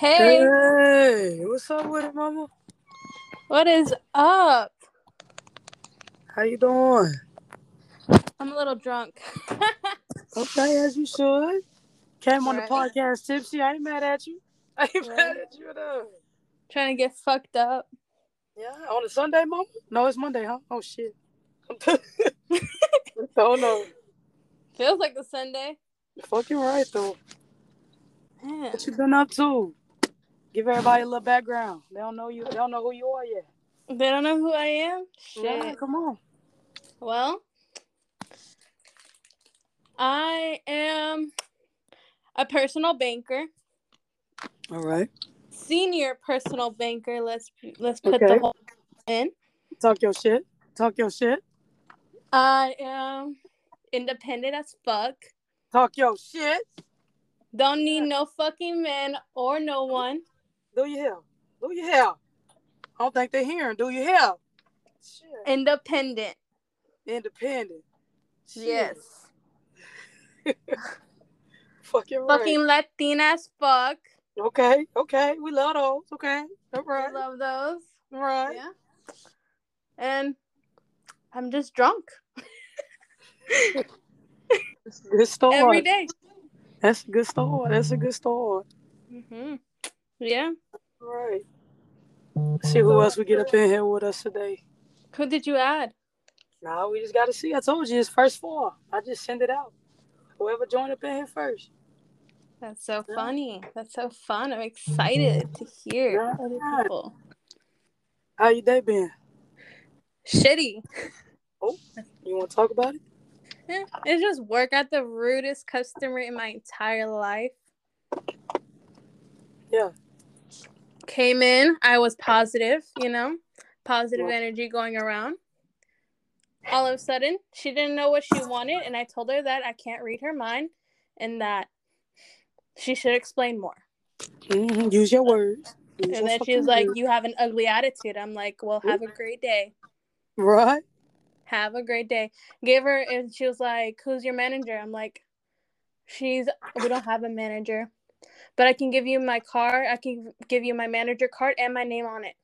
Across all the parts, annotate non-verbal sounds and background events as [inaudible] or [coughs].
Hey, Hey, what's up with it, mama? what is up? How you doing? I'm a little drunk. Okay, as you should. Came on the podcast tipsy. I ain't mad at you. [laughs] I ain't Right. mad at you at all. Trying to get fucked up. Yeah, on a Sunday, mama? No, it's Monday, huh? Oh shit. [laughs] [laughs] oh no. Feels like a Sunday. You fucking right though. Man. What you been up to? Give everybody a little background. They don't know you. They don't know who you are yet. They don't know who I am? Shit. Yeah, come on. Well, I am a personal banker, All right. senior personal banker. Let's let's put Okay. the whole in. Talk your shit. Talk your shit. I am independent as fuck. Talk your shit. Don't need no fucking man or no one. Do you hear? Do you hear? I don't think they're hearing. Do you hear? Shit. Independent. Independent. Shit. Yes. [laughs] Fucking right. Fucking Latina as fuck. Okay, okay. We love those. Okay. All I right. love those. All right. Yeah. And I'm just drunk That's good story. [laughs] every day. That's a good story. That's a good story. hmm Yeah. All right. Mm-hmm. See who else we get up in here with us today. Who did you add? Nah, we just got to see. I told you it's first four. I just send it out. Whoever joined up in here first. That's so Yeah. funny. That's so fun. I'm excited to hear Yeah. other people. How you day been? Shitty. Oh, you want to talk about it? Yeah. It's just work at the rudest customer in my entire life. Yeah. Came in, I was positive, you know, positive Yeah. energy going around. All of a sudden, she didn't know what she wanted, and I told her that I can't read her mind and that she should explain more. hmm Use your words. Use And your then she was like, words. You have an ugly attitude. I'm like, Well, have a great day. Right? Have a great day. Gave her, and she was like, Who's your manager? I'm like, She's, we don't have a manager, but I can give you my card. I can give you my manager card and my name on it.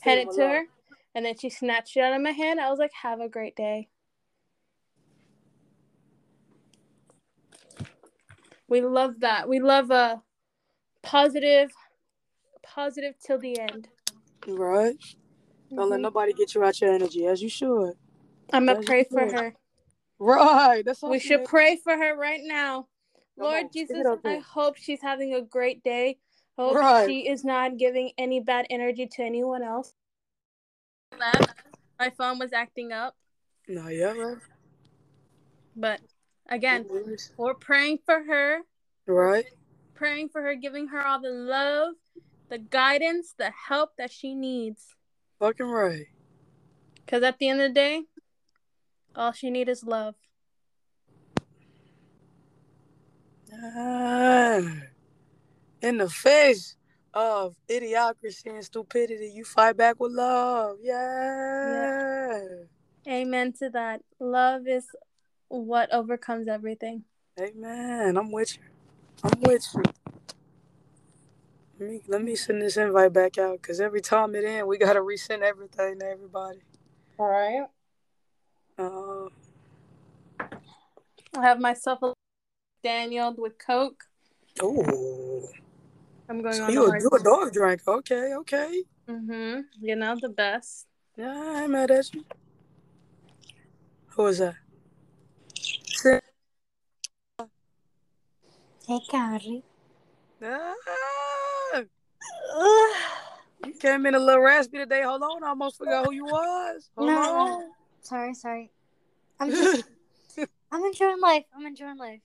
Hand it to her, and then she snatched it out of my hand. I was like, Have a great day. We love that. We love a positive, positive till the end. Right? Don't let Mhm. nobody get you out your energy, as you should. I'm gonna pray for her. Right. That's We should pray for her right now. Lord on, Jesus, I hope she's having a great day. Hope Right. she is not giving any bad energy to anyone else. My phone was acting up, No, yeah, right. but again, we're praying for her, Right? praying for her, giving her all the love, the guidance, the help that she needs. Fucking right. Because at the end of the day, all she needs is love. In the face of idiocracy and stupidity, you fight back with love. Yeah. Amen to that. Love is what overcomes everything. Amen. I'm with you. I'm with you. Let me, let me send this invite back out because every time it in, we got to resend everything to everybody. All right. Uh, I have myself a Daniel with Coke. oh. I'm going So on you a a, you a dog drink. Okay, okay. Mm-hmm. You know the best. Yeah, I ain't mad at you. Who is that? Hey, Carrie. Ah, you came in a little raspy today. Hold on, I almost forgot who you was. Hold No, on. no. Sorry, sorry. I'm just, [laughs] I'm enjoying life. I'm enjoying life.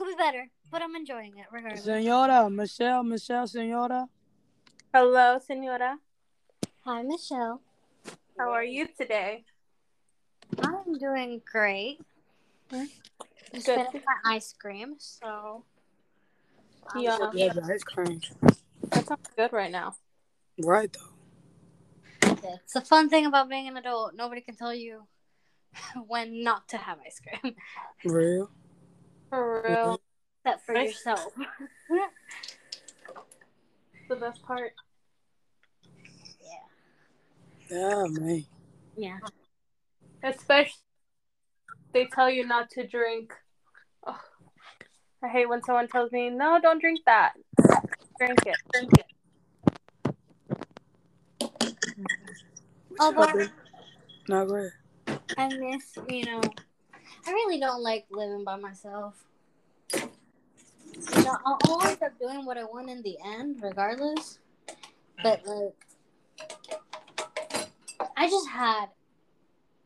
Could be better, but I'm enjoying it regardless. Senora, Michelle, Michelle, Senora. Hello, Senora. Hi, Michelle. How are you today? I'm doing great. Just Good. finished my ice cream, so. Yeah. just- Yeah, ice cream. That sounds good right now. Right though. It's the fun thing about being an adult. Nobody can tell you [laughs] when not to have ice cream. Real. For real. Except for Right. yourself. [laughs] the best part. Yeah, man. yeah. Especially they tell you not to drink. Ugh. I hate when someone tells me, "No, don't drink that." Drink it. Drink it. Although No, go ahead. I miss, you know, I really don't like living by myself. You know, I'll I'll end up doing what I want in the end, regardless. But mm. like, I just had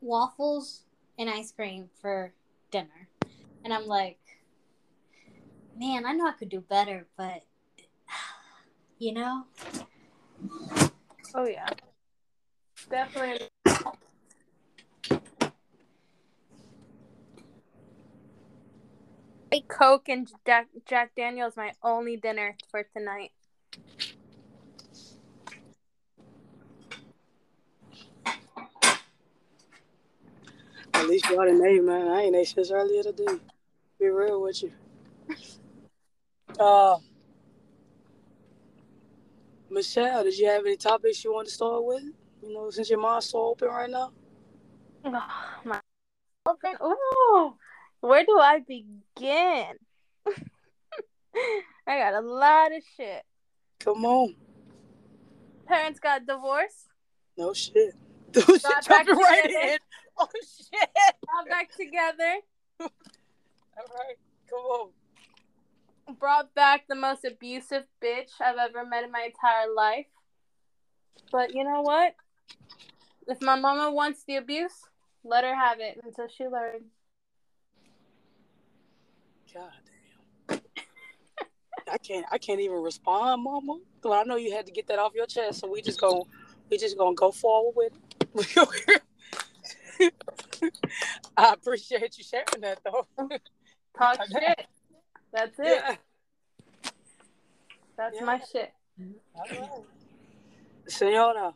waffles and ice cream for dinner, and I'm like, man, I know I could do better, but [sighs] you know, Oh yeah. Definitely. Coke and Jack, Jack Daniels my only dinner for tonight. At least you already ate, man. I ain't ate since earlier today. Be real with you. Uh, Michelle, did you have any topics you want to start with? You know, since your mind's so open right now. Oh, [sighs] my open. Ooh, where do I begin? [laughs] I got a lot of shit. Come on. Parents got divorced. No shit. [laughs] Got back right in. Oh shit. Got back together. All right. Come on. Brought back the most abusive bitch I've ever met in my entire life. But you know what? If my mama wants the abuse, let her have it until she learns. God damn. I can't. I can't even respond, Mama. Well, I know you had to get that off your chest, so we just go. We just gonna go forward with it. [laughs] I appreciate you sharing that, though. Talk [laughs] shit. That's it. Yeah. That's Yeah. my shit. All right. Senora,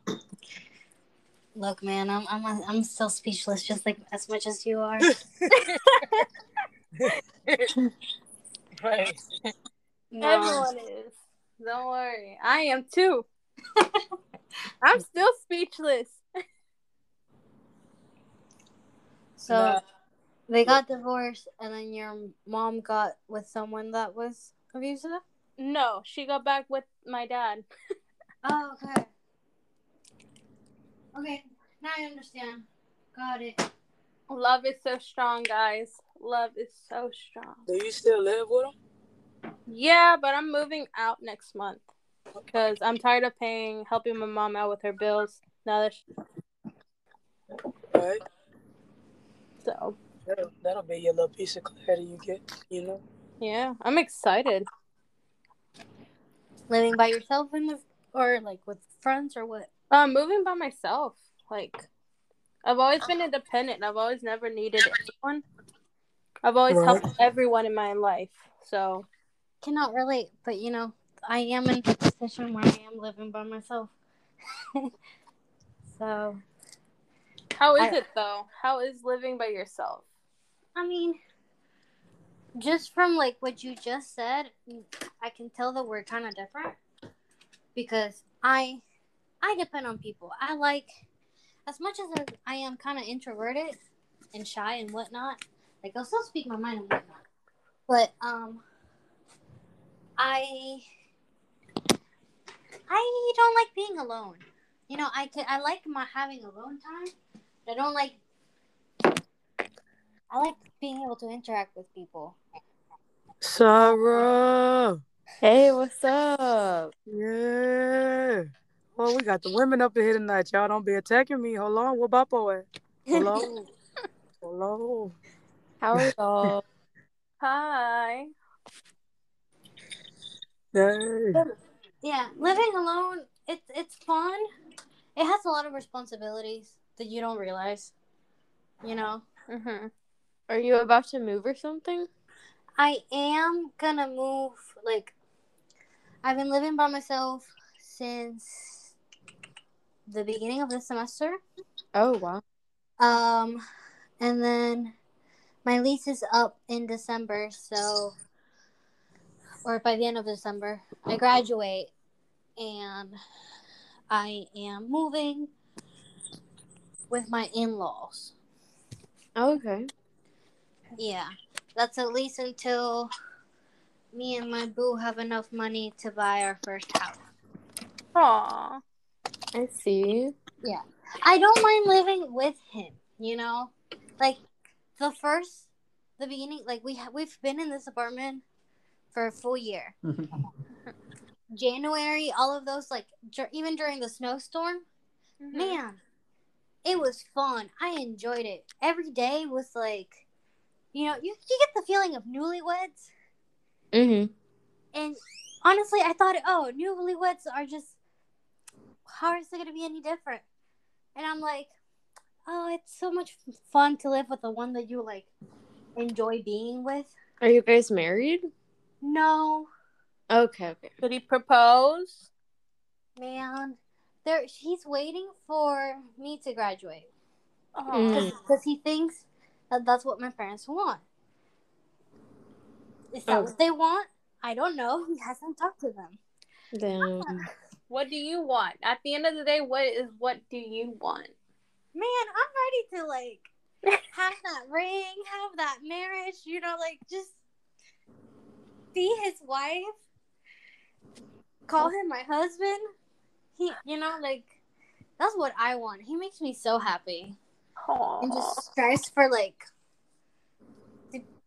look, man, I'm I'm I'm still speechless, just like as much as you are. [laughs] [laughs] right. No. Everyone is. Don't worry. I am too. [laughs] I'm still speechless. So Nah. they got divorced, and then your mom got with someone that was abusive. No, she got back with my dad. Oh, okay. Okay, now I understand. Got it. Love is so strong, guys. Love is so strong. Do you still live with him? Yeah, but I'm moving out next month because I'm tired of paying, helping my mom out with her bills. Now that she, Right. so, That'll, that'll be your little piece of clarity you get. You know. yeah, I'm excited. Living by yourself in the or like with friends or what? I'm moving by myself. Like, I've always been uh-huh. independent. I've always never needed anyone. I've always Right. helped everyone in my life. So, Cannot relate, but you know, I am in a position where I am living by myself. [laughs] so, how is I- it though? How is living by yourself? I mean, just from like what you just said, I can tell that we're kind of different because I I depend on people. I like as much as I am kind of introverted and shy and whatnot. Like I'll still speak my mind and whatnot, but um, I I don't like being alone. You know, I can, I like my having alone time. I don't like I like being able to interact with people. Sarah. Hey, what's up? Yeah. Well, we got the women up in here tonight. Y'all don't be attacking me. Hold on. What Bapo at? Hello. Hello. How are [laughs] y'all? Hi. Hey. Yeah, living alone, it's it's fun. It has a lot of responsibilities that you don't realize. You know, Mm-hmm. Are you about to move or something? I am gonna move. Like, I've been living by myself since the beginning of the semester. Oh wow. Um, and then my lease is up in December, so or by the end of December, I graduate and I am moving with my in laws. Oh, okay. Yeah, that's at least until me and my boo have enough money to buy our first house. Aw. I see. Yeah. I don't mind living with him, you know? Like the first the beginning like we ha- we've been in this apartment for a full year. [laughs] January, all of those like dur- even during the snowstorm, Mm-hmm. man, it was fun. I enjoyed it. Every day was like you know, you, you get the feeling of newlyweds Mm-hmm. and honestly, I thought, oh, newlyweds are just how is it going to be any different? And I'm like, oh, it's so much fun to live with the one that you like enjoy being with. Are you guys married? No, Okay, okay. Did he propose? man, there he's waiting for me to graduate Oh. Mm. because he thinks that that's what my parents want. Is that Oh. what they want? I don't know. [laughs] He hasn't talked to them. Damn. What do you want? At the end of the day, what is what do you want? man, I'm ready to like have that ring, have that marriage, you know, like just be his wife, call him my husband. He, you know, like that's what I want. He makes me so happy Aww. and just strives for like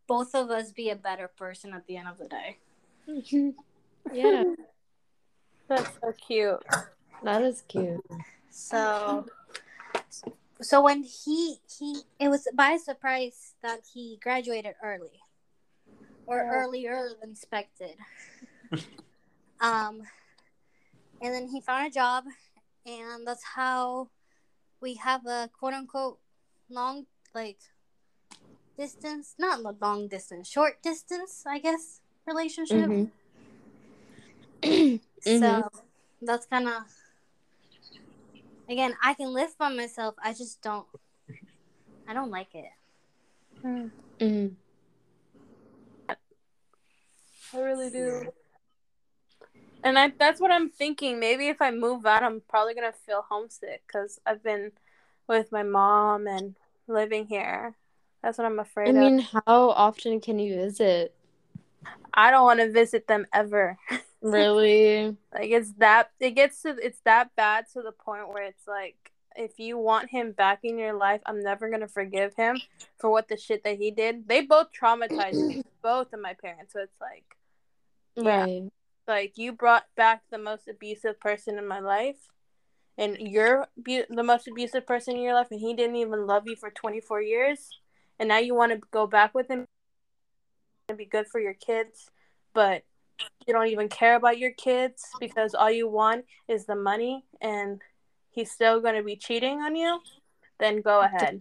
both of us be a better person at the end of the day. [laughs] yeah, That's so cute. that is cute. So, so when he he it was by surprise that he graduated early, or Oh. earlier than expected. um, and then he found a job, and that's how we have a quote unquote long like distance, not long distance, short distance, I guess relationship. [clears throat] Mhm. So that's kind of again. I can live by myself. I just don't. I don't like it. Mhm. I really do. And I that's what I'm thinking. Maybe if I move out, I'm probably gonna feel homesick because I've been with my mom and living here. That's what I'm afraid of. I of. mean, how often can you visit? I don't want to visit them ever. [laughs] Really? [laughs] like it's that it gets to it's that bad to the point where it's like if you want him back in your life, I'm never gonna forgive him for what the shit that he did. They both traumatized me, [clears throat] both of my parents. So it's like Yeah. Right. like you brought back the most abusive person in my life and you're bu- the most abusive person in your life and he didn't even love you for 24 years and now you want to go back with him and be good for your kids but you don't even care about your kids because all you want is the money and he's still going to be cheating on you then go ahead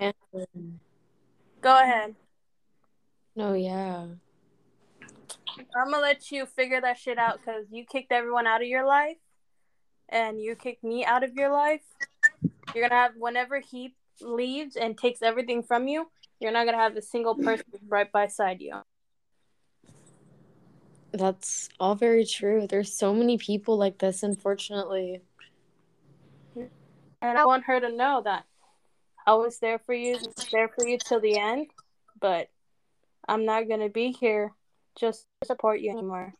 go ahead No, yeah. I'm gonna let you figure that shit out because you kicked everyone out of your life, and you kicked me out of your life. You're gonna have whenever he leaves and takes everything from you, you're not gonna have a single person right beside you. That's all very true. There's so many people like this, unfortunately. And I want her to know that I was there for you, there for you till the end, but I'm not gonna be here just to support you anymore.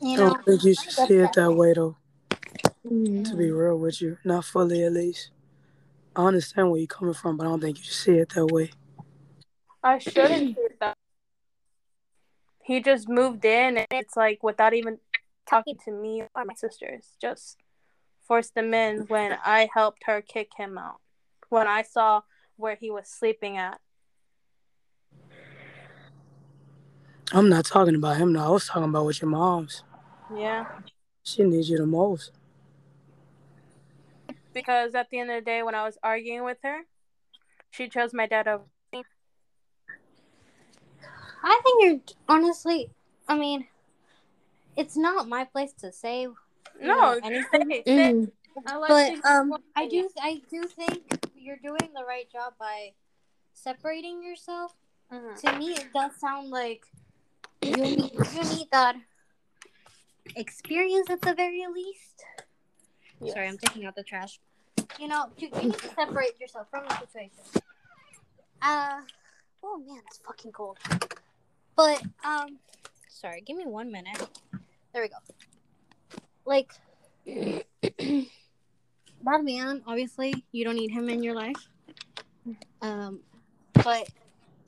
You oh, I don't think you should see it that way though. To be mm. real with you, not fully at least. I understand where you're coming from, but I don't think you should see it that way. I shouldn't do that. He just moved in, and it's like without even talking to me or my sisters, just forced them in when I helped her kick him out. When I saw where he was sleeping at. I'm not talking about him though. I was talking about with your mom's. Yeah. She needs you the most. Because at the end of the day, when I was arguing with her, she chose my dad over. Me. I think you're honestly. I mean, it's not my place to say. No, know, [laughs] anything. say, say. I But um, I do I do think you're doing the right job by separating yourself. Mhm. To me, it does sound like you need, you need that experience at the very least. Sorry, I'm taking out the trash. You know, you, you need to separate yourself from the situation. Uh, oh man, it's fucking cold. But um, sorry, give me one minute. There we go. Like [clears throat] that man, obviously, you don't need him in your life. Um, but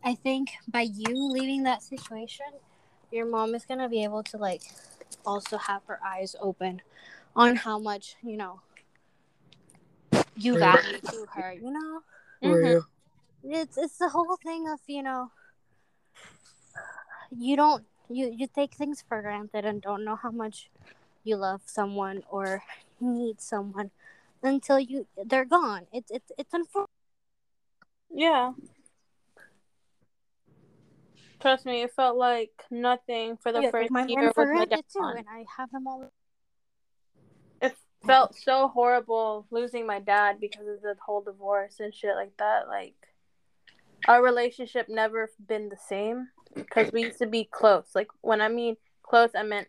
I think by you leaving that situation, your mom is gonna be able to like also have her eyes open on how much you know you value to her. You know, Real. it's it's the whole thing of you know you don't you you take things for granted and don't know how much you love someone or need someone until you they're gone. It's it's it's unfortunate. Yeah. Trust me, it felt like nothing for the Yeah, first my year man with for my too, and I have him all. It felt so horrible losing my dad because of the whole divorce and shit like that. Like, our relationship never been the same because we used to be close. Like, when I mean close, I meant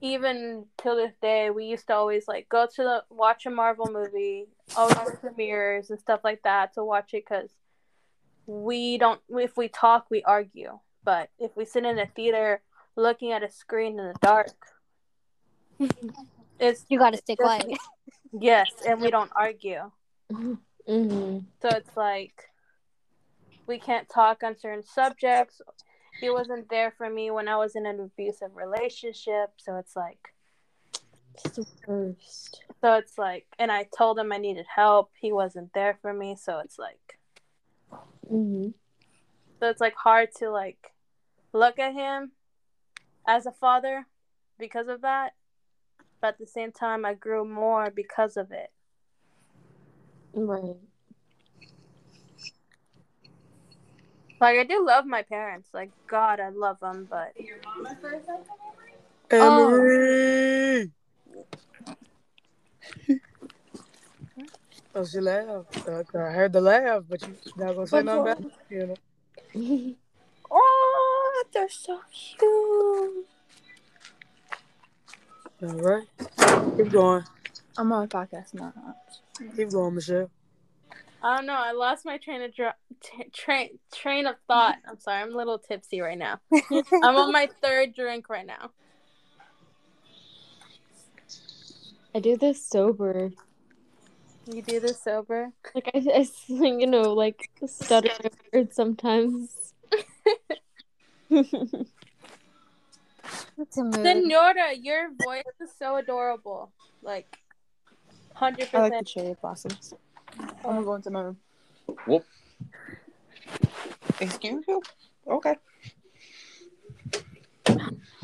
even till this day, we used to always like go to the watch a Marvel movie, always go to premieres and stuff like that to watch it because we don't. If we talk, we argue. But if we sit in a theater looking at a screen in the dark, [laughs] it's You gotta stay quiet. yes, and we don't argue. hmm So it's like we can't talk on certain subjects. He wasn't there for me when I was in an abusive relationship. So it's like It's the worst. so it's like and I told him I needed help. He wasn't there for me. So it's like hmm so it's like hard to like look at him as a father because of that. But at the same time I grew more because of it. Right. Like I do love my parents. Like God, I love them, but oh. Emery. Oh, she laughed. I I heard the laugh, but you not gonna say nothing back. You know. [laughs] oh, they're so cute. All right. Keep going. I'm on a podcast now. Keep going, Michelle. I don't know. I lost my train of dra- t- train train of thought. I'm sorry. I'm a little tipsy right now. [laughs] I'm on my third drink right now. I do this sober. You do this sober? Like I, I you know, like stutter words sometimes. It's a mood. Senora, your voice is so adorable. Like, hundred I like the percent. cherry blossoms. I'm gonna go into my room. Whoop. Excuse you? Okay.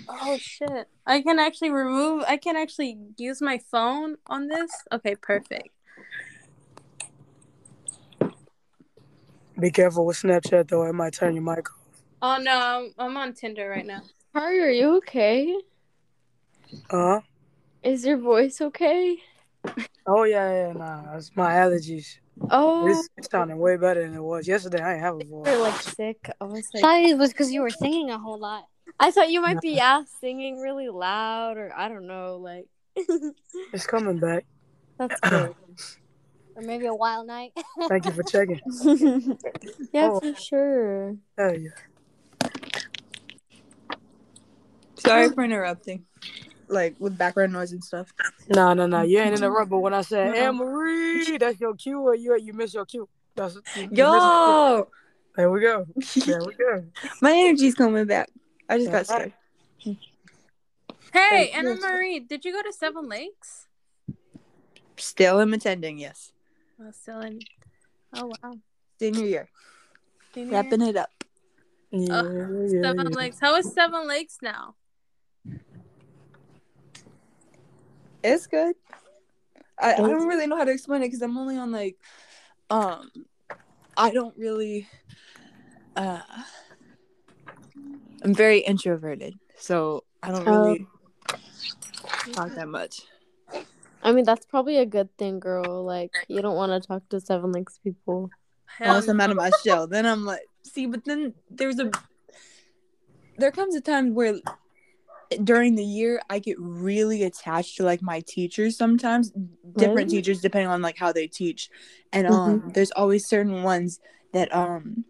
Oh shit! I can actually remove. I can actually use my phone on this. Okay, perfect. Be careful with Snapchat though; it might turn your mic off. Oh no, I'm, I'm on Tinder right now. Harry, are you okay? Uh huh. Is your voice okay? Oh yeah, yeah, nah. It's my allergies. Oh, It's, it's sounding way better than it was yesterday. I ain't have a voice. you're voice. like sick. I was I like, thought it was because you were singing a whole lot. I thought you might be yeah singing really loud or I don't know, like. [laughs] It's coming back. That's [clears throat] good. Or maybe a wild night. [laughs] Thank you for checking. [laughs] yeah, Oh. for sure. Hell yeah. Sorry for interrupting. Like with background noise and stuff. No, no, no. You ain't in the rubber. But when I said No. Anne Marie, that's your cue, or you you miss your cue. That's you, you your cue. Yo, There we go. There we go. [laughs] my energy's coming back. I just got That's scared. right. Hey, Hey, Anna yes. Marie, did you go to Seven Lakes? Still am attending. Yes, Oh, still in. Oh wow. senior year, Senior wrapping it up. Oh, yeah, yeah, Seven yeah. Lakes. How is Seven Lakes now? It's good. I, I don't really know how to explain it because I'm only on like, um, I don't really. Uh, I'm very introverted, so I don't really talk that much. I mean, that's probably a good thing, girl. Like, you don't want to talk to Seven Lakes people. Hell Unless I'm out of my shell, then I'm like, see. But then there's a there comes a time where during the year I get really attached to like my teachers sometimes different Really? teachers depending on like how they teach and um there's always certain ones that um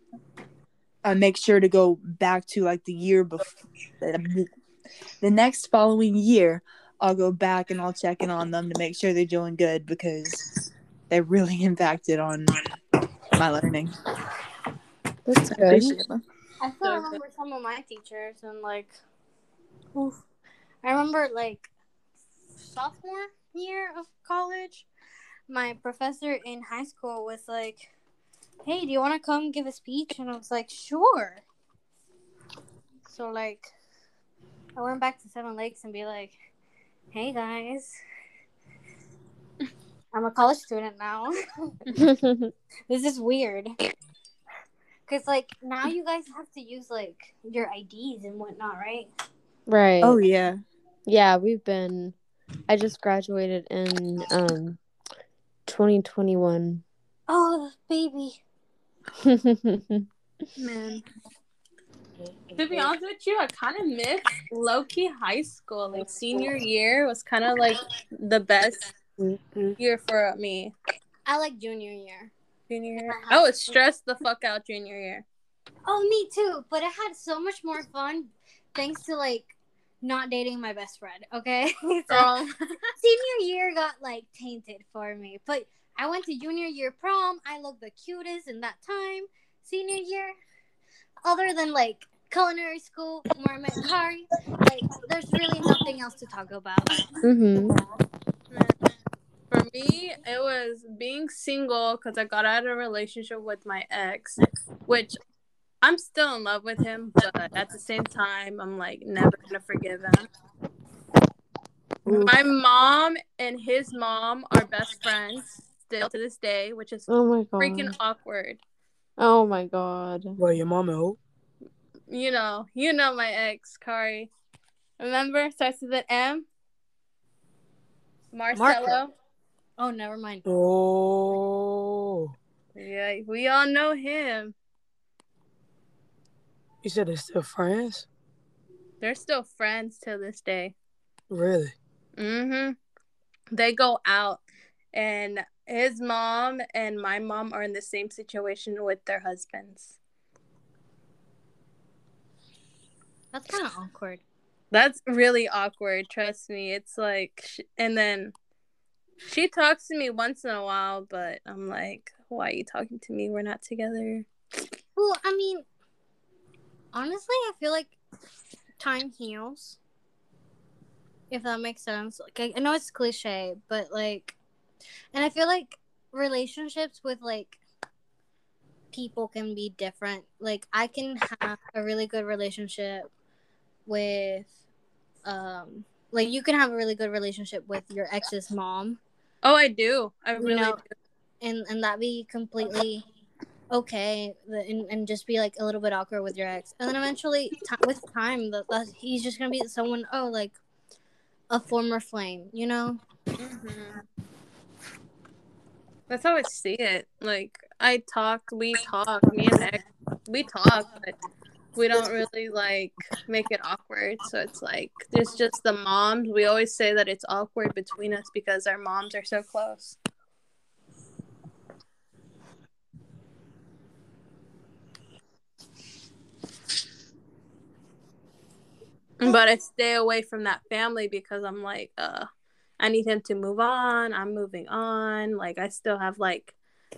I make sure to go back to like the year before the next following year I'll go back and I'll check in on them to make sure they're doing good because they really [laughs] impacted on my learning. That's good. I still remember some of my teachers and like, oof. I remember like sophomore year of college, my professor in high school was like, "Hey, do you want to come give a speech?" And I was like, "Sure." So like, I went back to Seven Lakes and be like, "Hey guys." I'm a college student now. [laughs] this is weird. Cause like now you guys have to use like your IDs and whatnot, right? Right. Oh yeah. Yeah, we've been. I just graduated in um 2021. Oh, baby. [laughs] Man. To be honest with you, I kind of miss low key high school. Like senior year was kind of like the best year for me. I like junior year. Junior year, I was stressed the fuck out junior year. Oh, me too. But I had so much more fun thanks to like not dating my best friend. Okay, [laughs] so Girl, senior year got like tainted for me. But I went to junior year prom. I looked the cutest in that time. Senior year, other than like culinary school where I met Kari, like there's really nothing else to talk about. hmm for me, it was being single because I got out of a relationship with my ex, which I'm still in love with him, but at the same time, I'm like never gonna forgive him. Mm. My mom and his mom are best friends still to this day, which is Oh my god. freaking awkward. Oh my god. Well, your mom and who? You know, you know my ex, Kari. Remember? Starts with an M. Marcelo. Oh, never mind. Oh, Yeah, we all know him. You said they're still friends? They're still friends till this day. Really? Mm-hmm. They go out, and his mom and my mom are in the same situation with their husbands. That's kind of awkward. That's really awkward. Trust me. It's like, and then she talks to me once in a while, but I'm like, why are you talking to me? We're not together. Well, I mean, honestly, I feel like time heals. If that makes sense. Like, I, I know it's cliche, but like, and I feel like relationships with like people can be different. Like, I can have a really good relationship with, um, like you can have a really good relationship with your ex's mom, Oh, I do. I You really know, do. and and that be completely okay the- and, and just be like a little bit awkward with your ex and then eventually ti with time that, that he's just gonna be someone oh like a former flame you know Mhm. That's how I see it. Like I talk, we talk, me and ex we talk, but we don't really like make it awkward. So it's like it's just the moms. We always say that it's awkward between us because our moms are so close. But I stay away from that family because I'm like, uh, I need him to move on. I'm moving on. Like I still have like,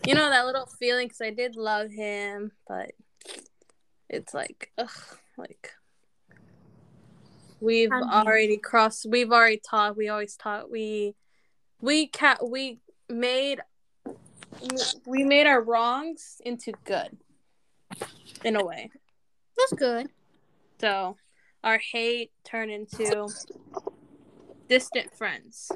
you know, that little feeling because I did love him, but it's like, ugh, like we've mean- already crossed. We've already taught. We always taught. We we cat we made we made our wrongs into good in a way. that's good So our hate turn into distant friends.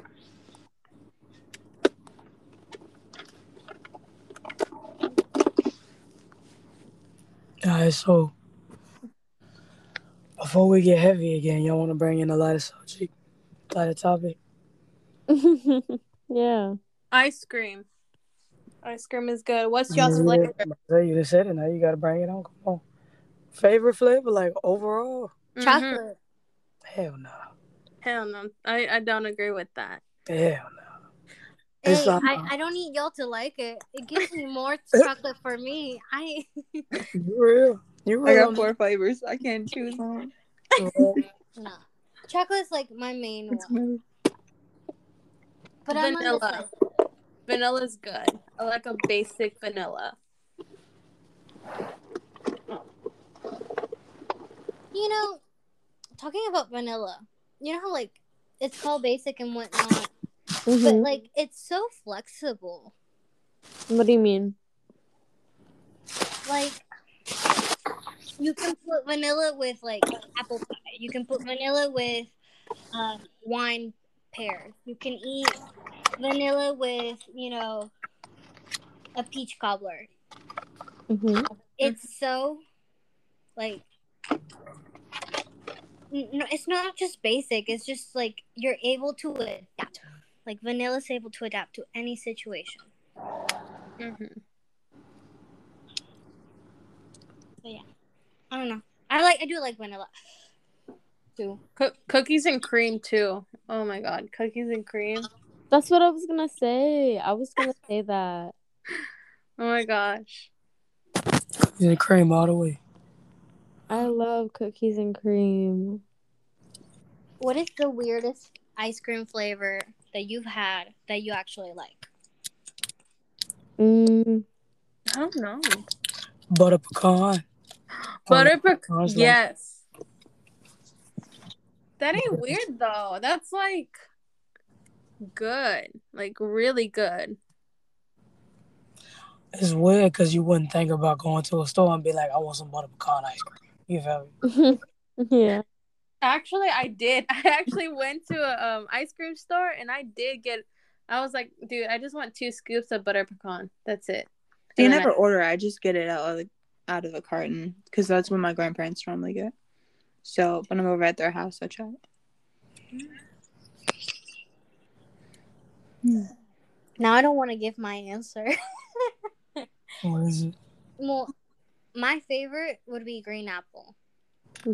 Alright, so before we get heavy again, y'all want to bring in a lighter subject, lighter topic? [laughs] yeah. Ice cream. Ice cream is good. What's y'all's flavor? You just said it. Now you got to bring it on. Come on. Favorite flavor, like overall. Mhm. Chocolate. Hell no. Hell no. I, I don't agree with that. Hell no. Hey, It's, uh, I, I don't need y'all to like it. It gives me [laughs] more [laughs] chocolate for me. I You real. You I real. got four flavors. I can't choose [laughs] one. no. Chocolate's like my main one. But I'm Vanilla. side. Vanilla's good. I like a basic vanilla. You know, talking about vanilla, you know how like it's called basic and whatnot, but Mhm. like it's so flexible. What do you mean? Like you can put vanilla with like apple pie. You can put vanilla with um, wine pears. You can eat vanilla with you know a peach cobbler. hmm It's so like no, it's not just basic. It's just like you're able to adapt. Like vanilla's able to adapt to any situation. Mm-hmm. I don't know. I like. I do like vanilla. Too. Co- cookies and cream too. Oh my god, cookies and cream. That's what I was gonna say. I was gonna say that. [laughs] Oh my gosh. Yeah, cream all the way. I love cookies and cream. What is the weirdest ice cream flavor that you've had that you actually like? Mm, I don't know. Butter pecan. Butter I pecan. was like- Yes. That ain't weird though. That's like good. Like really good. It's weird because you wouldn't think about going to a store and be like, I want some butter pecan ice cream. You feel me? [laughs] yeah. Actually, I did. [laughs] I actually went to a um ice cream store and I did get. I was like, dude, I just want two scoops of butter pecan. That's it. See, I And then never order. I just get it out of the, out of a carton because that's what my grandparents normally get. So when I'm over at their house, I try it. Now I don't want to give my answer. [laughs] What is it? well, my favorite would be green apple.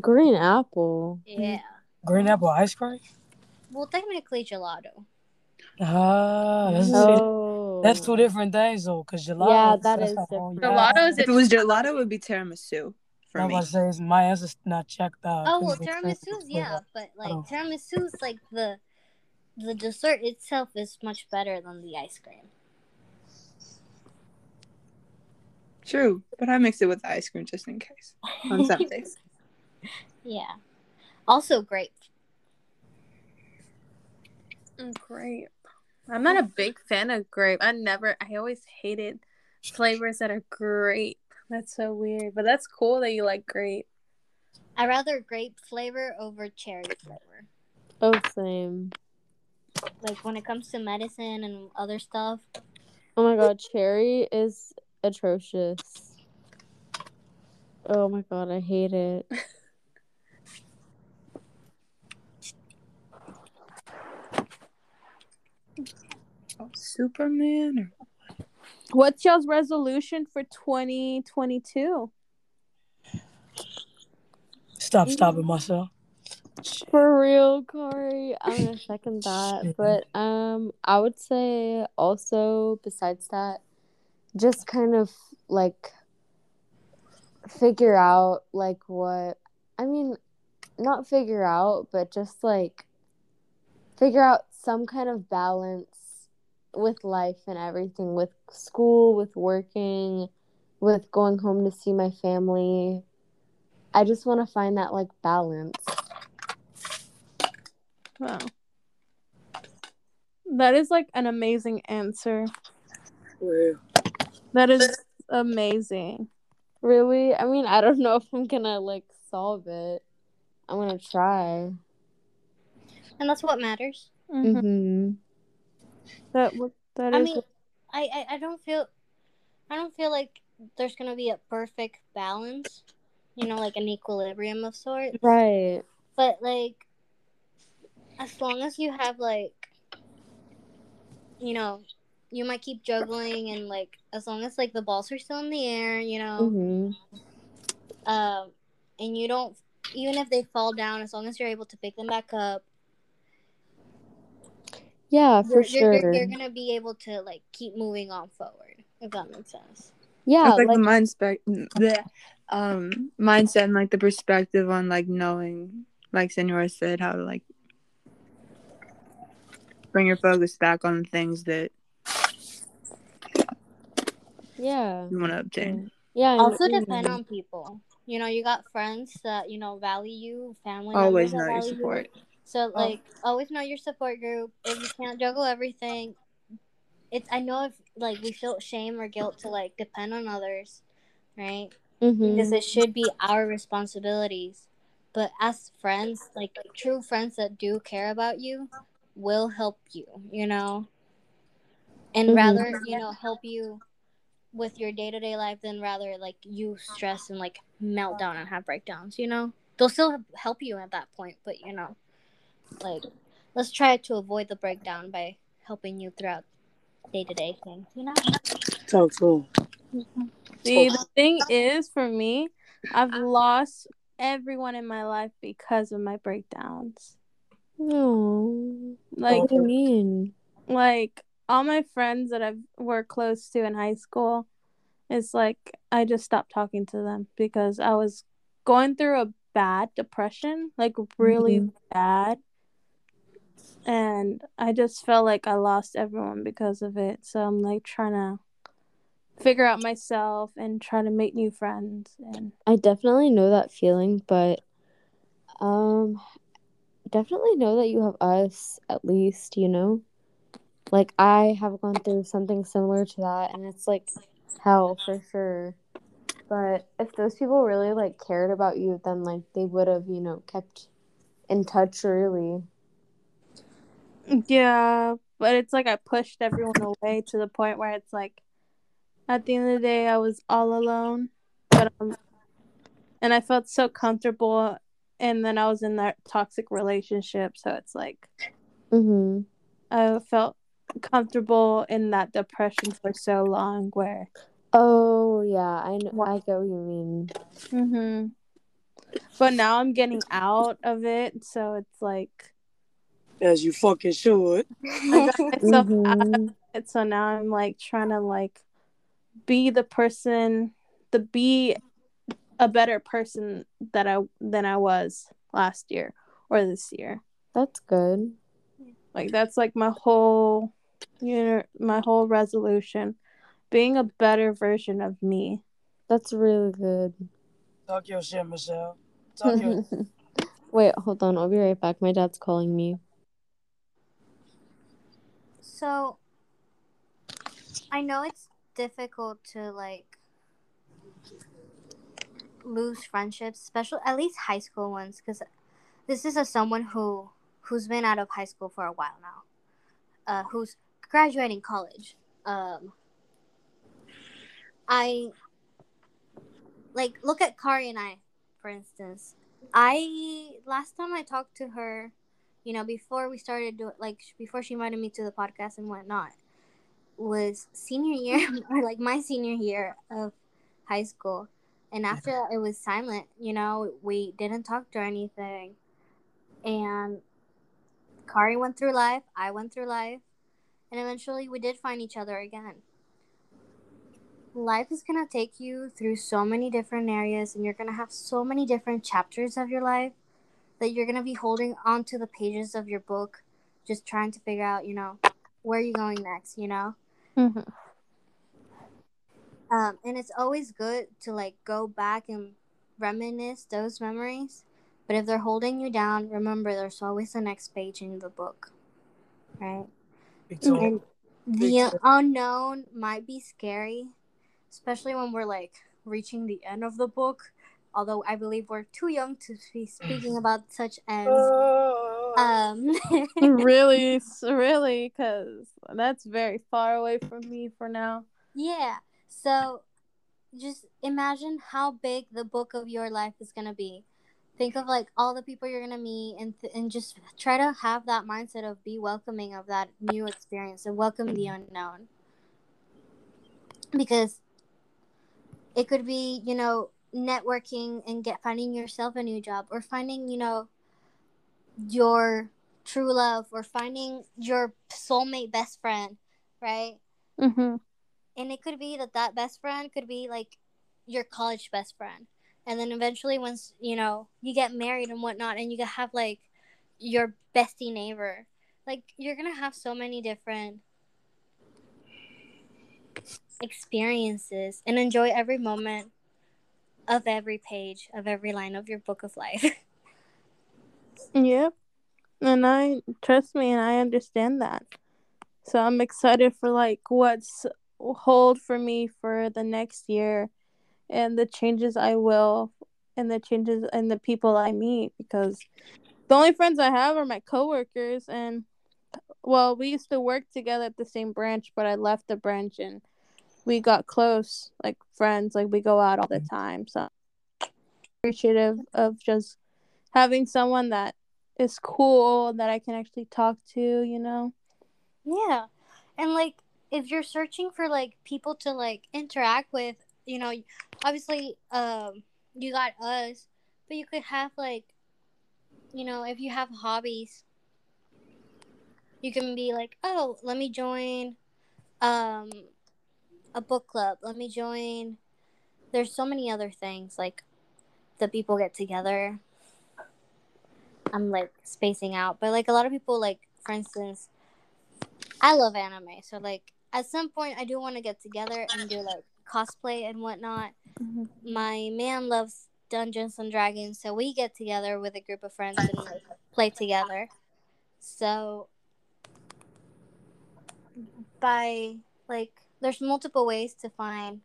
Green apple. Yeah. Green apple ice cream? Well, technically gelato. Ah, that's, Oh. that's two different things though. Cause gelato. Yeah, that that's is different. Gelato is If it was gelato, it would be tiramisu for I was about to say my answer's not checked out. Oh well, It's the same tiramisu's yeah, but like Oh. tiramisu's like the the dessert itself is much better than the ice cream. True, but I mix it with ice cream just in case on some [laughs] days. Yeah. Also grape. Mm, Grape. I'm not a big fan of grape. I never. I always hated flavors that are grape. That's so weird, but that's cool that you like grape. I rather grape flavor over cherry flavor. Oh, same. Like when it comes to medicine and other stuff. Oh my god, cherry is atrocious. Oh my god, I hate it. [laughs] Oh, Superman. Or... What's y'all's resolution for 2022? Stop stopping myself. For real, Corey. I'm gonna second that. But um I would say also besides that, just kind of like figure out like what I mean, not figure out, but just like figure out some kind of balance with life and everything, with school, with working, with going home to see my family. I just want to find that like balance. Wow. That is like an amazing answer. Real. That is amazing. Really? I mean, I don't know [laughs] if I'm gonna like solve it. I'm gonna try. And that's what matters. Mhm. Mm-hmm. That w- that I is mean I, I, I don't feel I don't feel like there's gonna be a perfect balance. You know, like an equilibrium of sorts. Right. But like as long as you have like you know, you might keep juggling and like as long as like the balls are still in the air, you know, Mm-hmm. um and you don't even if they fall down, as long as you're able to pick them back up, Yeah, for you're, sure. you're, you're, you're gonna be able to like keep moving on forward. If that makes sense. yeah, It's like, like the mindset, the um mindset and like the perspective on like knowing, like Senora said, how to like bring your focus back on the things that yeah. you want to obtain. Yeah. and- Also and- depend on people. You know, you got friends that you know value you, family Always members know your value you. support. So like always know your support group. If you can't juggle everything, it's I know if like we feel shame or guilt to like depend on others, right? Mhm. Because it should be our responsibilities. But as friends, like true friends that do care about you will help you, you know? And Mhm. rather, you know, help you with your day to day life than rather like you stress and like melt down and have breakdowns, you know? They'll still help you at that point, but you know, like let's try to avoid the breakdown by helping you throughout day to day things, you know? Talk to See, the thing is, for me, I've lost everyone in my life because of my breakdowns. No. Like, what do you mean? like all my friends that I've were close to in high school, it's like I just stopped talking to them because I was going through a bad depression, like really Mhm. bad. And I just felt like I lost everyone because of it. So I'm like trying to figure out myself and try to make new friends and I definitely know that feeling, but um definitely know that you have us at least, you know? Like I have gone through something similar to that and it's like hell for sure. But if those people really like cared about you, then like they would have, you know, kept in touch really. Yeah, but it's like I pushed everyone away to the point where it's like at the end of the day I was all alone. But um and I felt so comfortable and then I was in that toxic relationship, so it's like Mhm. I felt comfortable in that depression for so long where Oh, yeah, I know, Wow. I get what you mean. mhm but now I'm getting out of it, so it's like as you fucking should. [laughs] I got myself out of Mhm. it, so now I'm like trying to like be the person to be a better person that I than I was last year or this year. That's good. Like that's like my whole you know my whole resolution. Being a better version of me. That's really good. Talk your shit, Michelle. Talk your [laughs] Wait, hold on. I'll be right back. My dad's calling me. So I know it's difficult to like lose friendships, especially at least high school ones, because this is a someone who who's been out of high school for a while now, uh, who's graduating college. Um, I like look at Kari and I, for instance. I last time I talked to her, you know, before we started doing like before she invited me to the podcast and whatnot, was senior year [laughs] or like my senior year of high school. And after that, it was silent. You know, we didn't talk or anything. And Kari went through life. I went through life. And eventually we did find each other again. Life is going to take you through so many different areas, and you're going to have so many different chapters of your life that you're going to be holding onto the pages of your book, just trying to figure out, you know, where you're you going next, you know? Mm-hmm. Um, and it's always good to like go back and reminisce those memories. But if they're holding you down, remember there's always the next page in the book, right? Big talk. And the unknown might be scary, especially when we're like reaching the end of the book. Although I believe we're too young to be speaking [laughs] about such ends. Oh. Um, [laughs] really, really, because that's very far away from me for now. yeah. So just imagine how big the book of your life is going to be. Think of like all the people you're going to meet and th- and just try to have that mindset of be welcoming of that new experience and welcome the unknown. Because it could be, you know, networking and get finding yourself a new job or finding you know your true love or finding your soulmate best friend right Mm-hmm. and it could be that that best friend could be like your college best friend and then eventually once you know you get married and whatnot and you have like your bestie neighbor like you're gonna have so many different experiences and enjoy every moment of every page of every line of your book of life [laughs] Yep. And I trust me and I understand that. So I'm excited for like what's hold for me for the next year and the changes I will and the changes and the people I meet because the only friends I have are my coworkers and well, we used to work together at the same branch, but I left the branch and we got close, like friends, like we go out all the mm-hmm. time. So appreciative of just having someone that is cool that I can actually talk to, you know. Yeah. And like if you're searching for like people to like interact with, you know, obviously um you got us, but you could have like you know, if you have hobbies, you can be like, "Oh, let me join um a book club. Let me join There's so many other things like the people get together. I'm like spacing out, but like a lot of people like for instance, I love anime, so like at some point I do want to get together and do like cosplay and whatnot. Mhm. My man loves Dungeons and Dragons, so we get together with a group of friends and like play together. So by like there's multiple ways to find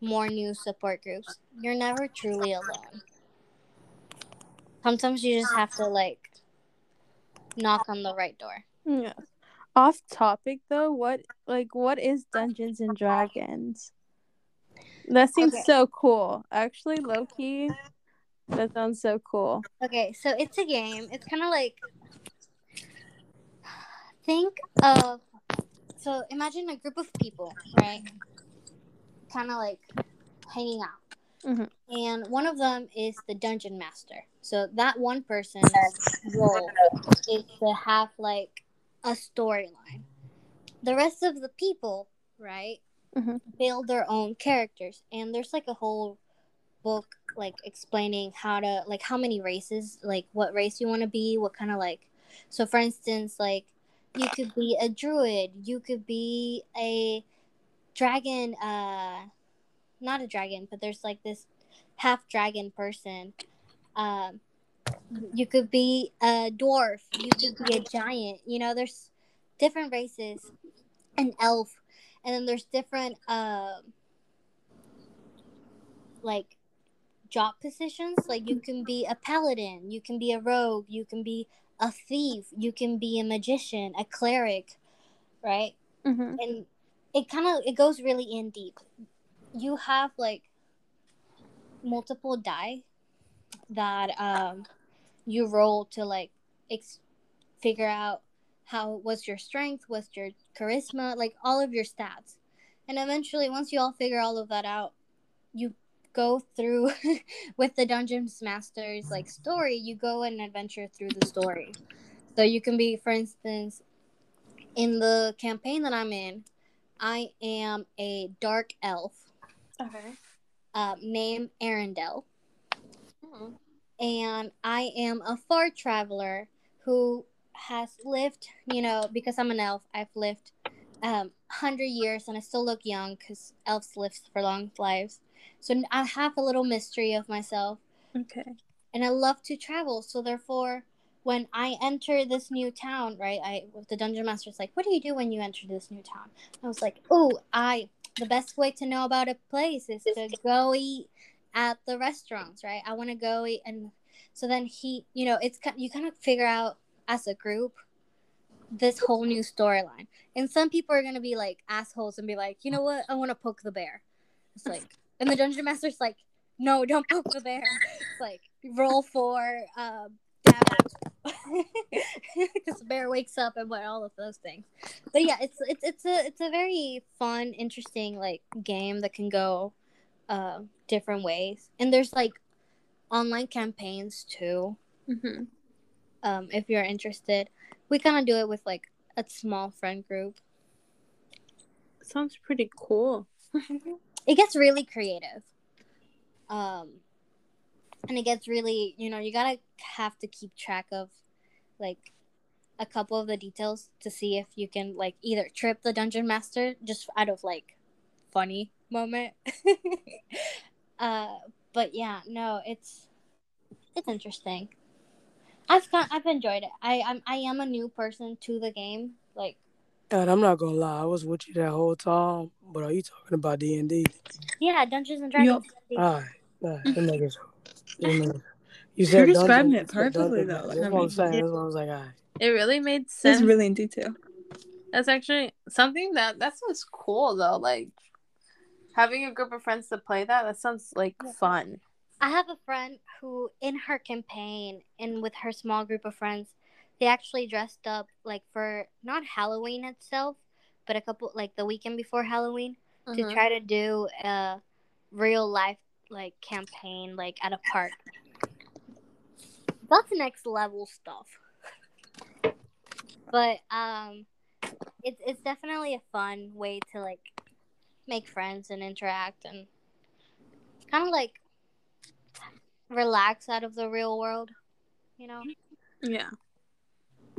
more new support groups. You're never truly alone. Sometimes you just have to like knock on the right door. Yeah. Off topic though, what like what is Dungeons and Dragons? That seems Okay. so cool. Actually, lowkey, that sounds so cool. Okay, so it's a game. It's kind of like think of so imagine a group of people, right? Kind of like hanging out. Mhm. And one of them is the dungeon master. So that one person's role is to have like a storyline. The rest of the people, right, Mhm. build their own characters, and there's like a whole book like explaining how to like how many races, like what race you want to be, what kind of like. So for instance, like you could be a druid, you could be a dragon, uh, not a dragon, but there's like this half dragon person. Um, you could be a dwarf, you could be a giant. You know, there's different races, an elf, and then there's different um like job positions. Like you can be a paladin, you can be a rogue, you can be a thief, you can be a magician, a cleric, right? hmm and it kind of it goes really in deep you have like multiple die that um you roll to like ex- figure out how what's your strength what's your charisma like all of your stats. And eventually once you all figure all of that out you go through [laughs] with the dungeons masters like story. You go and adventure through the story. So you can be for instance in the campaign that i'm in I am a dark elf Okay. uh, named Arendelle, and I am a far traveler who has lived, you know, because I'm an elf, I've lived um, 100 years and I still look young because elves live for long lives. So I have a little mystery of myself Okay. and I love to travel. So therefore, when I enter this new town, right, I the dungeon master's like, "What do you do when you enter this new town?" I was like, "Oh, I the best way to know about a place is to go eat at the restaurants, right? I want to go eat." And so then he, you know, it's you kind of figure out as a group this whole new storyline. And some people are gonna be like assholes and be like, "You know what? I want to poke the bear." It's like, and the dungeon master's like, "No, don't poke the bear." It's like roll for damage [laughs] because the bear wakes up and what all of those things. But yeah, it's it's it's a it's a very fun, interesting like game that can go uh, different ways. And there's like online campaigns too. Mm-hmm. Um, if you're interested, we kind of do it with like a small friend group. Sounds pretty cool. It gets really creative. Um, and it gets really, you know, you gotta have to keep track of like a couple of the details to see if you can like either trip the dungeon master just out of like funny moment. [laughs] uh, but yeah, no, it's it's interesting. I've got I've enjoyed it. I I'm, I am a new person to the game. Like And I'm not gonna lie, I was with you that whole time. But are you talking about D and D? yeah, Dungeons and Dragons. All right, all right, them niggas. [laughs] niggas. You You're Dungeons- describing it perfectly, Dungeons. though. That's I what I'm saying. yeah. That's what I was like, all right. It really made sense. is really in detail. That's actually something that that sounds cool though. Like having a group of friends to play that. That sounds like fun. I have a friend who, in her campaign and with her small group of friends, they actually dressed up like for not Halloween itself, but a couple like the weekend before Halloween to Mhm. try to do a real life like campaign like at a park. That's next level stuff. But um it's it's definitely a fun way to like make friends and interact and kind of like relax out of the real world, you know? Yeah.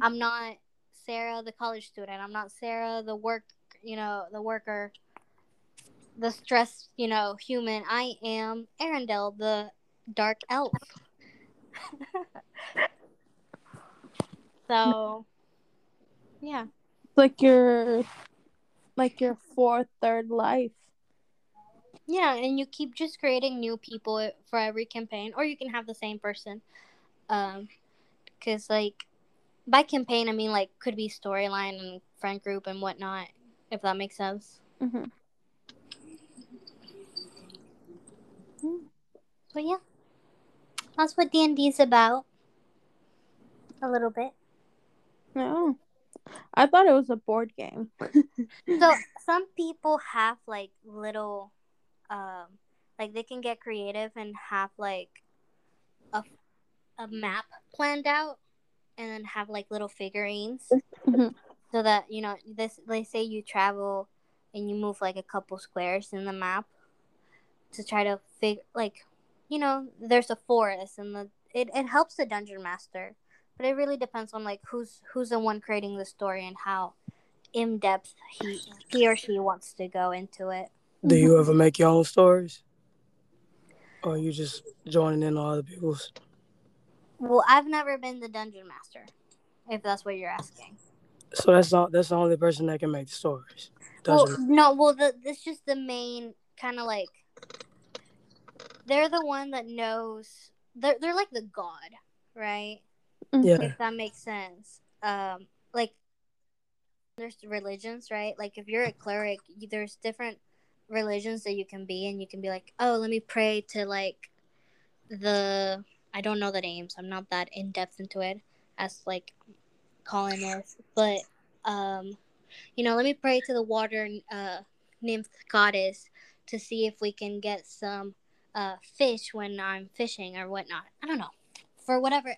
I'm not Sarah, the college student. I'm not Sarah, the work, you know, the worker, the stressed, you know, human. I am Arendelle, the dark elf. so, yeah. Like your like your fourth, third life. Yeah, and you keep just creating new people for every campaign, or you can have the same person. Um, because like by campaign, I mean like could be storyline and friend group and whatnot, if that makes sense. Mm-hmm. So yeah, that's what D and D is about. A little bit. No. I thought it was a board game. [laughs] So some people have like little, um, like they can get creative and have like a a map planned out, and then have like little figurines, Mhm. so that you know this. Let's say you travel and you move like a couple squares in the map to try to figure like, you know, there's a forest and the it, it helps the dungeon master, but it really depends on like who's who's the one creating the story and how in depth he he or she wants to go into it. Do you ever make your own stories? Or you just joining in on other people's? Well, I've never been the dungeon master, if that's what you're asking. So that's not that's the only person that can make the stories. Well, no, well, the, this just the main kind of like they're the one that knows. They're they're like the god, right? yeah. If that makes sense. Um, like there's religions, right? Like if you're a cleric, there's different religions that you can be, and you can be like, oh, let me pray to like the I don't know the names. I'm not that in depth into it as like Colin is, but um, you know, let me pray to the water uh nymph goddess to see if we can get some uh fish when I'm fishing or whatnot. I don't know for whatever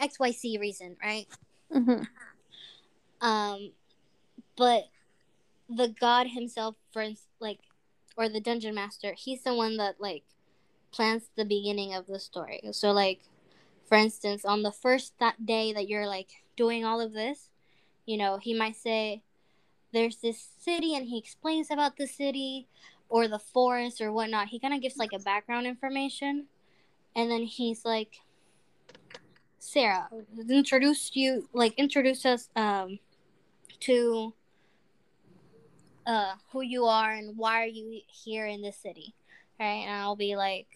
XYZ reason, right? Mm-hmm. Um, but the god himself, for like, or the dungeon master, he's the one that like plans the beginning of the story. So, like, for instance, on the first that day that you're like doing all of this, you know, he might say, "There's this city," and he explains about the city or the forest or whatnot. He kind of gives like a background information, and then he's like. Sarah, introduce you like introduce us um to uh who you are and why are you here in this city right? And i'll be like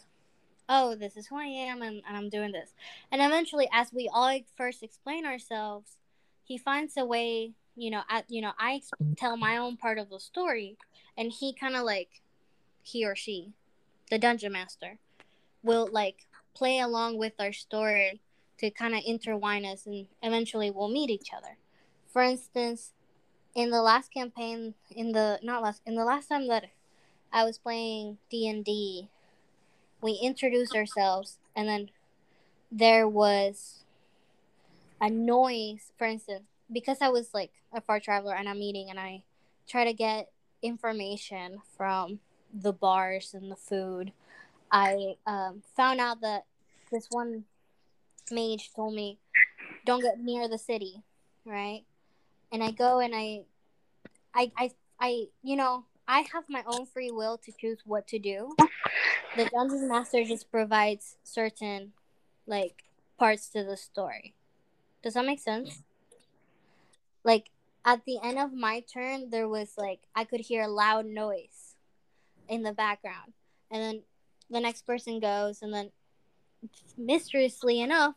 oh this is who i am and, and i'm doing this. And eventually as we all first explain ourselves he finds a way you know at you know i tell my own part of the story and he kind of like he or she the dungeon master will like play along with our story to kind of intertwine us and eventually we'll meet each other. For instance in the last campaign in the not last in the last time that i was playing d&d we introduced ourselves, and then there was a noise. For instance, because I was like a far traveler and I'm eating, and I try to get information from the bars and the food. I um, found out that this one mage told me, "Don't get near the city," right? And I go and I, I, I, I, you know, I have my own free will to choose what to do. The dungeon master just provides certain, like, parts to the story. Does that make sense? Like at the end of my turn, there was like I could hear a loud noise in the background, and then the next person goes, and then mysteriously enough,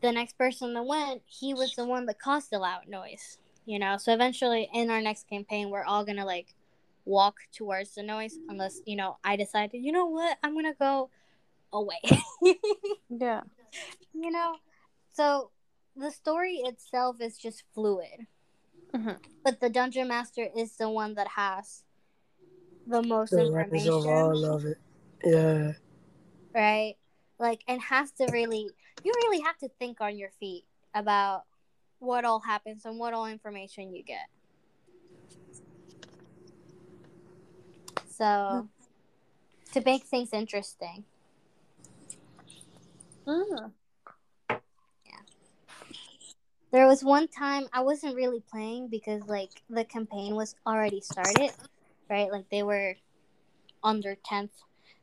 the next person that went, he was the one that caused the loud noise. You know, so eventually in our next campaign, we're all gonna like walk towards the noise, unless you know I decided, you know what, I'm gonna go away. [laughs] Yeah. you know, so the story itself is just fluid, Mhm. but the dungeon master is the one that has the most The information of all of it. Yeah. right? Like, and has to really, you really have to think on your feet about what all happens and what all information you get. So, to make things interesting. Mm. There was one time I wasn't really playing because, like, the campaign was already started, right? Like, they were on their 10th,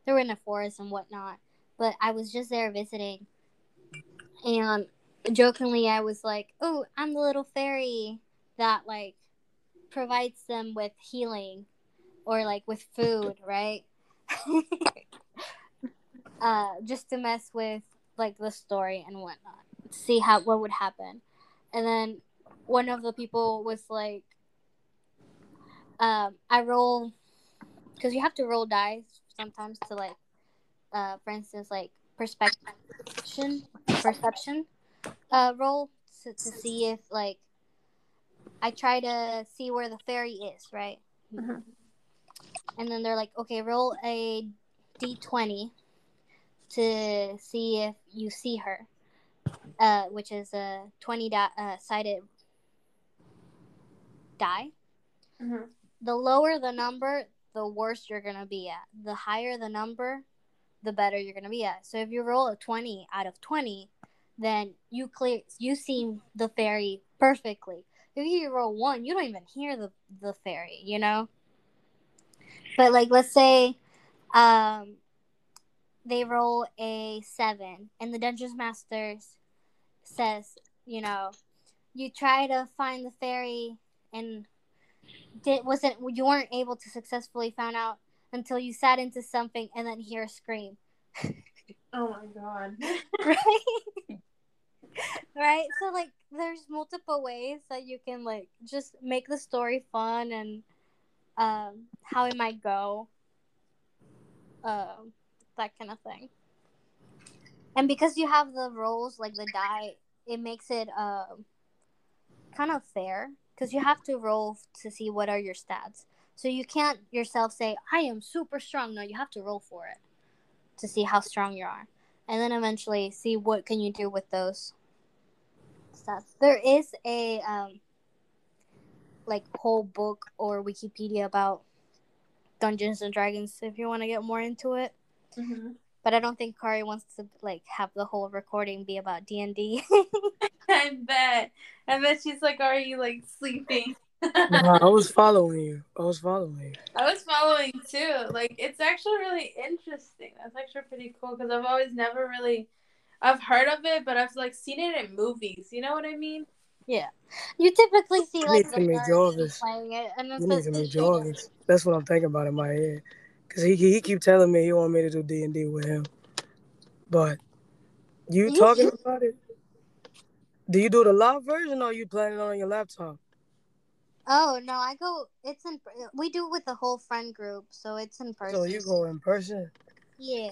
they were in the forest and whatnot. But I was just there visiting. And jokingly, I was like, oh, I'm the little fairy that, like, provides them with healing or, like, with food, right? [laughs] uh, just to mess with, like, the story and whatnot. See how what would happen. And then one of the people was like, um, I roll because you have to roll dice sometimes to like, uh, for instance, like perception, perception, uh, roll to, to see if like I try to see where the fairy is, right? Mhm. And then they're like, okay, roll a d20 to see if you see her, uh, which is a 20 di- uh, sided die. Mhm. The lower the number, the worse you're gonna be at. The higher the number, the better you're gonna be at. So if you roll a 20 out of 20, then you clear you see the fairy perfectly. If you roll one, you don't even hear the the fairy, you know. But like, let's say, um, they roll a seven, and the dungeon master says, you know, you try to find the fairy, and did wasn't you weren't able to successfully find out until you sat into something and then hear a scream, Oh my god. [laughs] [laughs] right? right. So like, there's multiple ways that you can like just make the story fun and um how it might go, um that kind of thing. And because you have the rolls like the die, it makes it um kind of fair because you have to roll to see what are your stats. So you can't yourself say I am super strong. No, you have to roll for it to see how strong you are, and then eventually see what can you do with those stats. There is a um like whole book or Wikipedia about Dungeons and Dragons if you want to get more into it. Mm-hmm. But I don't think Kari wants to like have the whole recording be about D and D. [laughs] I bet. I bet she's like already like sleeping. Nah, I [laughs] was following you. I was following you. I was following too. Like it's actually really interesting. That's actually pretty cool because I've always never really, I've heard of it, but I've like seen it in movies. You know what I mean? Yeah, you typically see like the nerds playing it, and then You need to meet Jarvis. That's what I'm thinking about in my head. Cause he he keep telling me he want me to do D and D with him, but you You talking about it? Do you do the live version or you playing it on your laptop? Oh no, I go. It's in. We do it with the whole friend group, so it's in person. So you go in person, Yeah.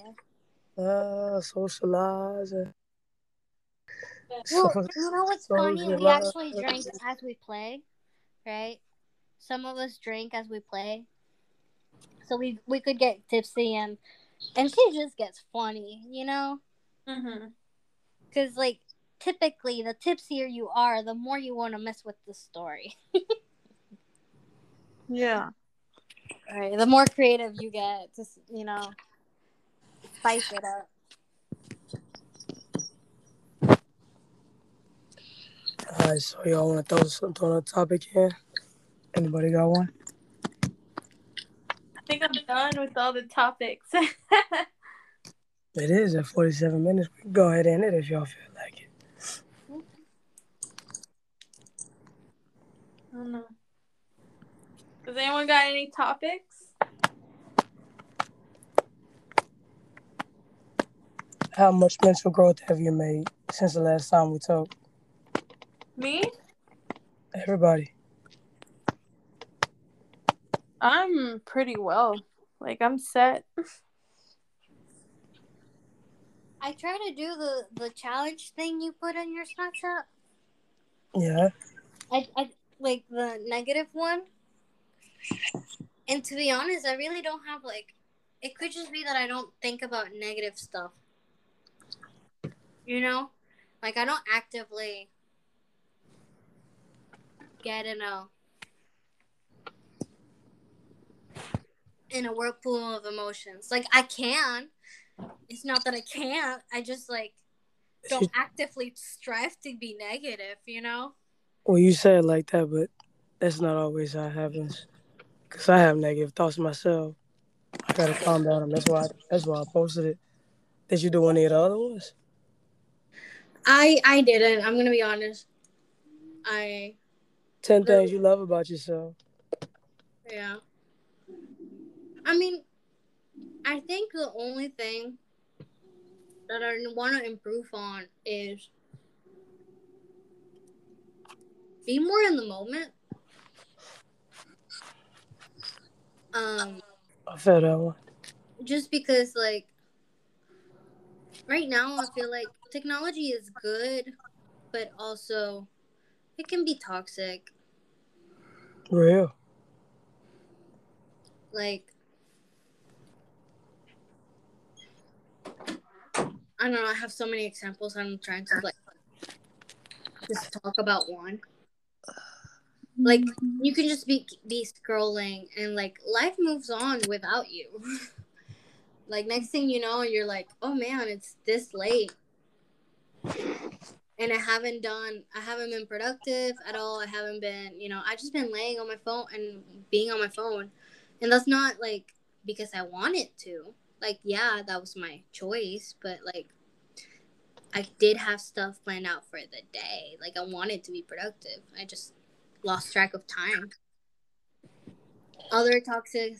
uh, socialize. Well, So- [laughs] you know what's funny? We actually drink as we play, right? Some of us drink as we play, so we we could get tipsy and and she just gets funny, you know. Mm-hmm. Because like typically, the tipsier you are, the more you want to mess with the story. [laughs] Yeah. All right. The more creative you get, just you know, spice it up. All right, so y'all want to throw something on the topic here? Anybody got one? I think I'm done with all the topics. [laughs] It is at 47 minutes. We can go ahead and end it if y'all feel like it. I don't know. Does anyone got any topics? How much mental growth have you made since the last time we talked? Me? Everybody. I'm pretty well. Like I'm set. I try to do the the challenge thing you put in your Snapchat. Yeah. I, I like the negative one. And to be honest, I really don't have like it could just be that I don't think about negative stuff. You know? Like I don't actively get in a in a whirlpool of emotions. Like I can. It's not that I can't. I just like don't [laughs] actively strive to be negative, you know? Well, you say it like that, but that's not always how it happens. Cause I have negative thoughts myself. I gotta calm down, and that's why that's why I posted it. Did you do any of the other ones? I I didn't. I'm gonna be honest. I Ten things you love about yourself. yeah. I mean, I think the only thing that I want to improve on is be more in the moment. Um, I feel that one. just because like right now I feel like technology is good, but also it can be toxic. Real. like I don't know, I have so many examples I'm trying to like just talk about one. Like you can just be be scrolling and like life moves on without you. [laughs] like next thing you know you're like, "Oh man, it's this late." And I haven't done I haven't been productive at all. I haven't been, you know, I've just been laying on my phone and being on my phone. And that's not like because I wanted to. Like, yeah, that was my choice, but like I did have stuff planned out for the day. Like I wanted to be productive. I just lost track of time. Other toxic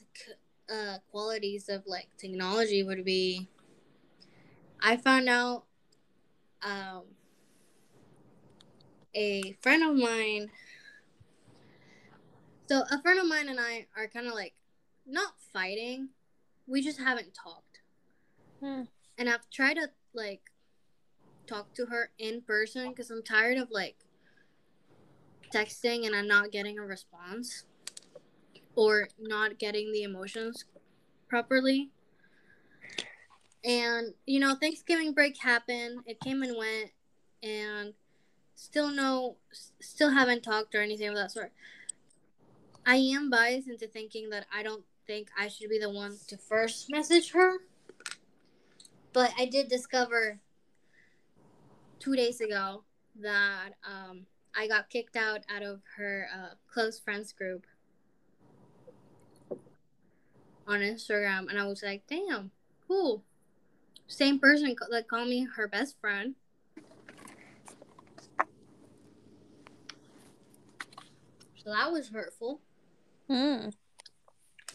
uh, qualities of like technology would be I found out um, a friend of mine so a friend of mine and I are kind of like not fighting. We just haven't talked. Hmm. And I've tried to like talk to her in person because I'm tired of like texting and I'm not getting a response or not getting the emotions properly. And you know, Thanksgiving break happened. It came and went, and still no, still haven't talked or anything of that sort. I am biased into thinking that I don't think I should be the one to first message her. But I did discover two days ago that um, I got kicked out out of her uh, close friends group on Instagram, and I was like, "Damn, cool." Same person co- that called me her best friend. So that was hurtful. Hmm.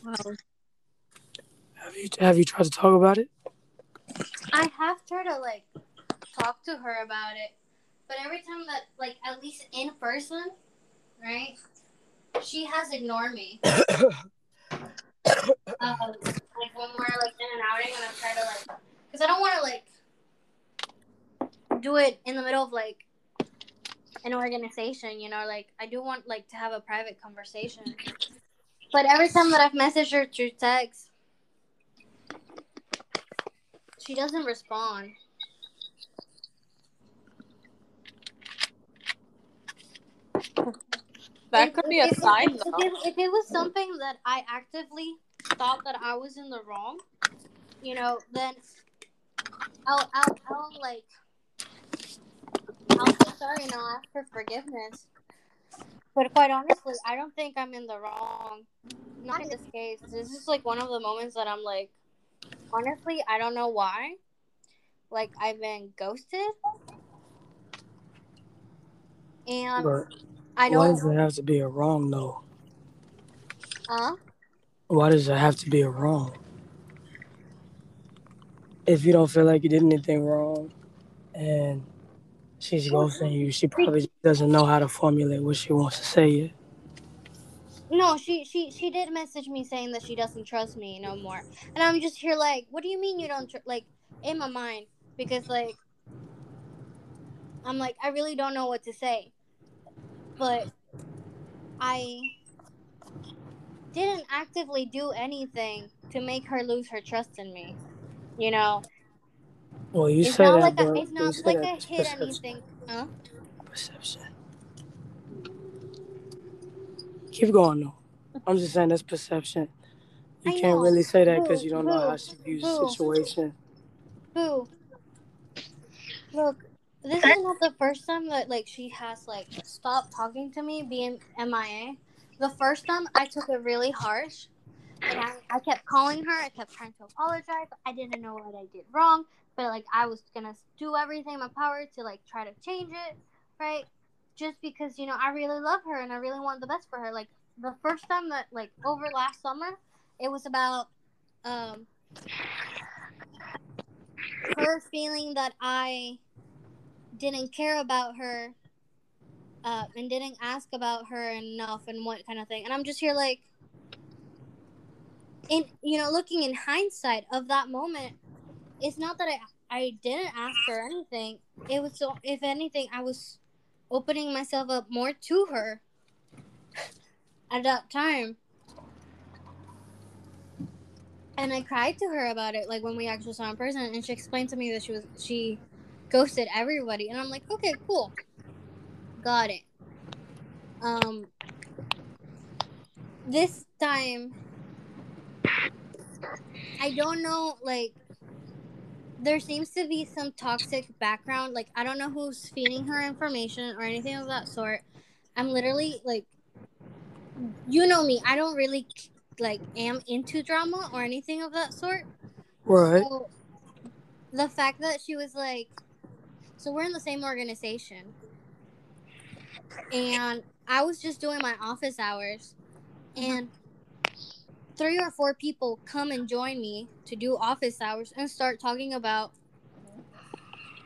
Wow. Have you have you tried to talk about it? I have tried to like talk to her about it, but every time that like at least in person, right? She has ignored me. [coughs] um, like when we're like in an outing and I try to like, because I don't want to like do it in the middle of like an organization, you know. Like I do want like to have a private conversation. But every time that I've messaged her through text, she doesn't respond. That If- could be a if- sign, if, though. If, it, if it was something that I actively thought that I was in the wrong, you know, then I'll, I'll, I'll like, I'll say sorry and I'll ask for forgiveness. But quite honestly, I don't think I'm in the wrong. Not in this case. This is like one of the moments that I'm like, honestly, I don't know why. Like I've been ghosted, and But I why don't. does it have to be a wrong though? Huh? Why does it have to be a wrong? If you don't feel like you did anything wrong, and she's ghosting you, she probably doesn't know how to formulate what she wants to say yet. No, she she she did message me saying that she doesn't trust me no more, and I'm just here like, what do you mean you don't tr-? like in my mind because like I'm like I really don't know what to say, but I didn't actively do anything to make her lose her trust in me, you know. Well, you it's say not that, like I, it's not like I hid perception. anything, huh? Perception. Keep going though. I'm just saying that's perception. You I can't know. really say that because you don't know how she views the situation. Boo. Look, this is not the first time that like she has like stopped talking to me, being MIA. The first time I took it really harsh, and I, I kept calling her. I kept trying to apologize. I didn't know what I did wrong, but like I was gonna do everything in my power to like try to change it, right? Just because you know I really love her and I really want the best for her. Like the first time that like over last summer, it was about um her feeling that I didn't care about her uh, and didn't ask about her enough and what kind of thing. And I'm just here like, in you know, looking in hindsight of that moment, it's not that I I didn't ask her anything. It was so if anything, I was opening myself up more to her [laughs] at that time. And I cried to her about it, like when we actually saw in person, and she explained to me that she was she ghosted everybody, and I'm like, okay, cool, got it. Um, this time, I don't know, like, there seems to be some toxic background. Like, I don't know who's feeding her information or anything of that sort. I'm literally like, you know me, I don't really like am into drama or anything of that sort. Right. So the fact that she was like, so we're in the same organization, and I was just doing my office hours, and three or four people come and join me to do office hours and start talking about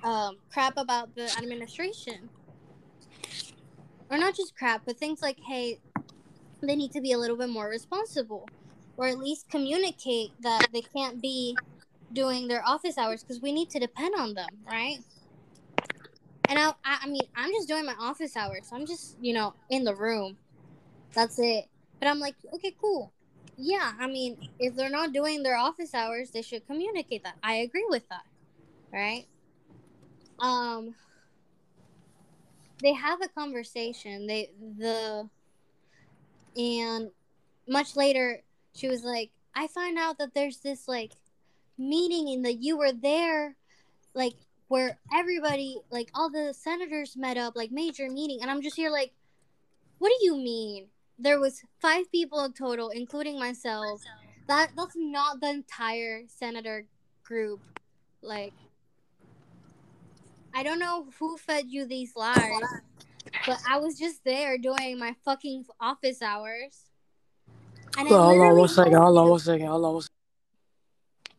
um, crap about the administration, or not just crap, but things like, hey, they need to be a little bit more responsible, or at least communicate that they can't be doing their office hours because we need to depend on them, right? And I, I, mean, I'm just doing my office hours. So I'm just, you know, in the room. That's it. But I'm like, okay, cool. Yeah, I mean, if they're not doing their office hours, they should communicate that. I agree with that, right? Um, they have a conversation. They the and much later she was like, I find out that there's this like meeting and that you were there, like where everybody, like all the senators met up, like major meeting, and I'm just here like, what do you mean? There was five people in total, including myself. That that's not the entire senator group. Like, I don't know who fed you these lies, but I was just there doing my fucking office hours. And hold on one second. Hold on one second. Hold on one second.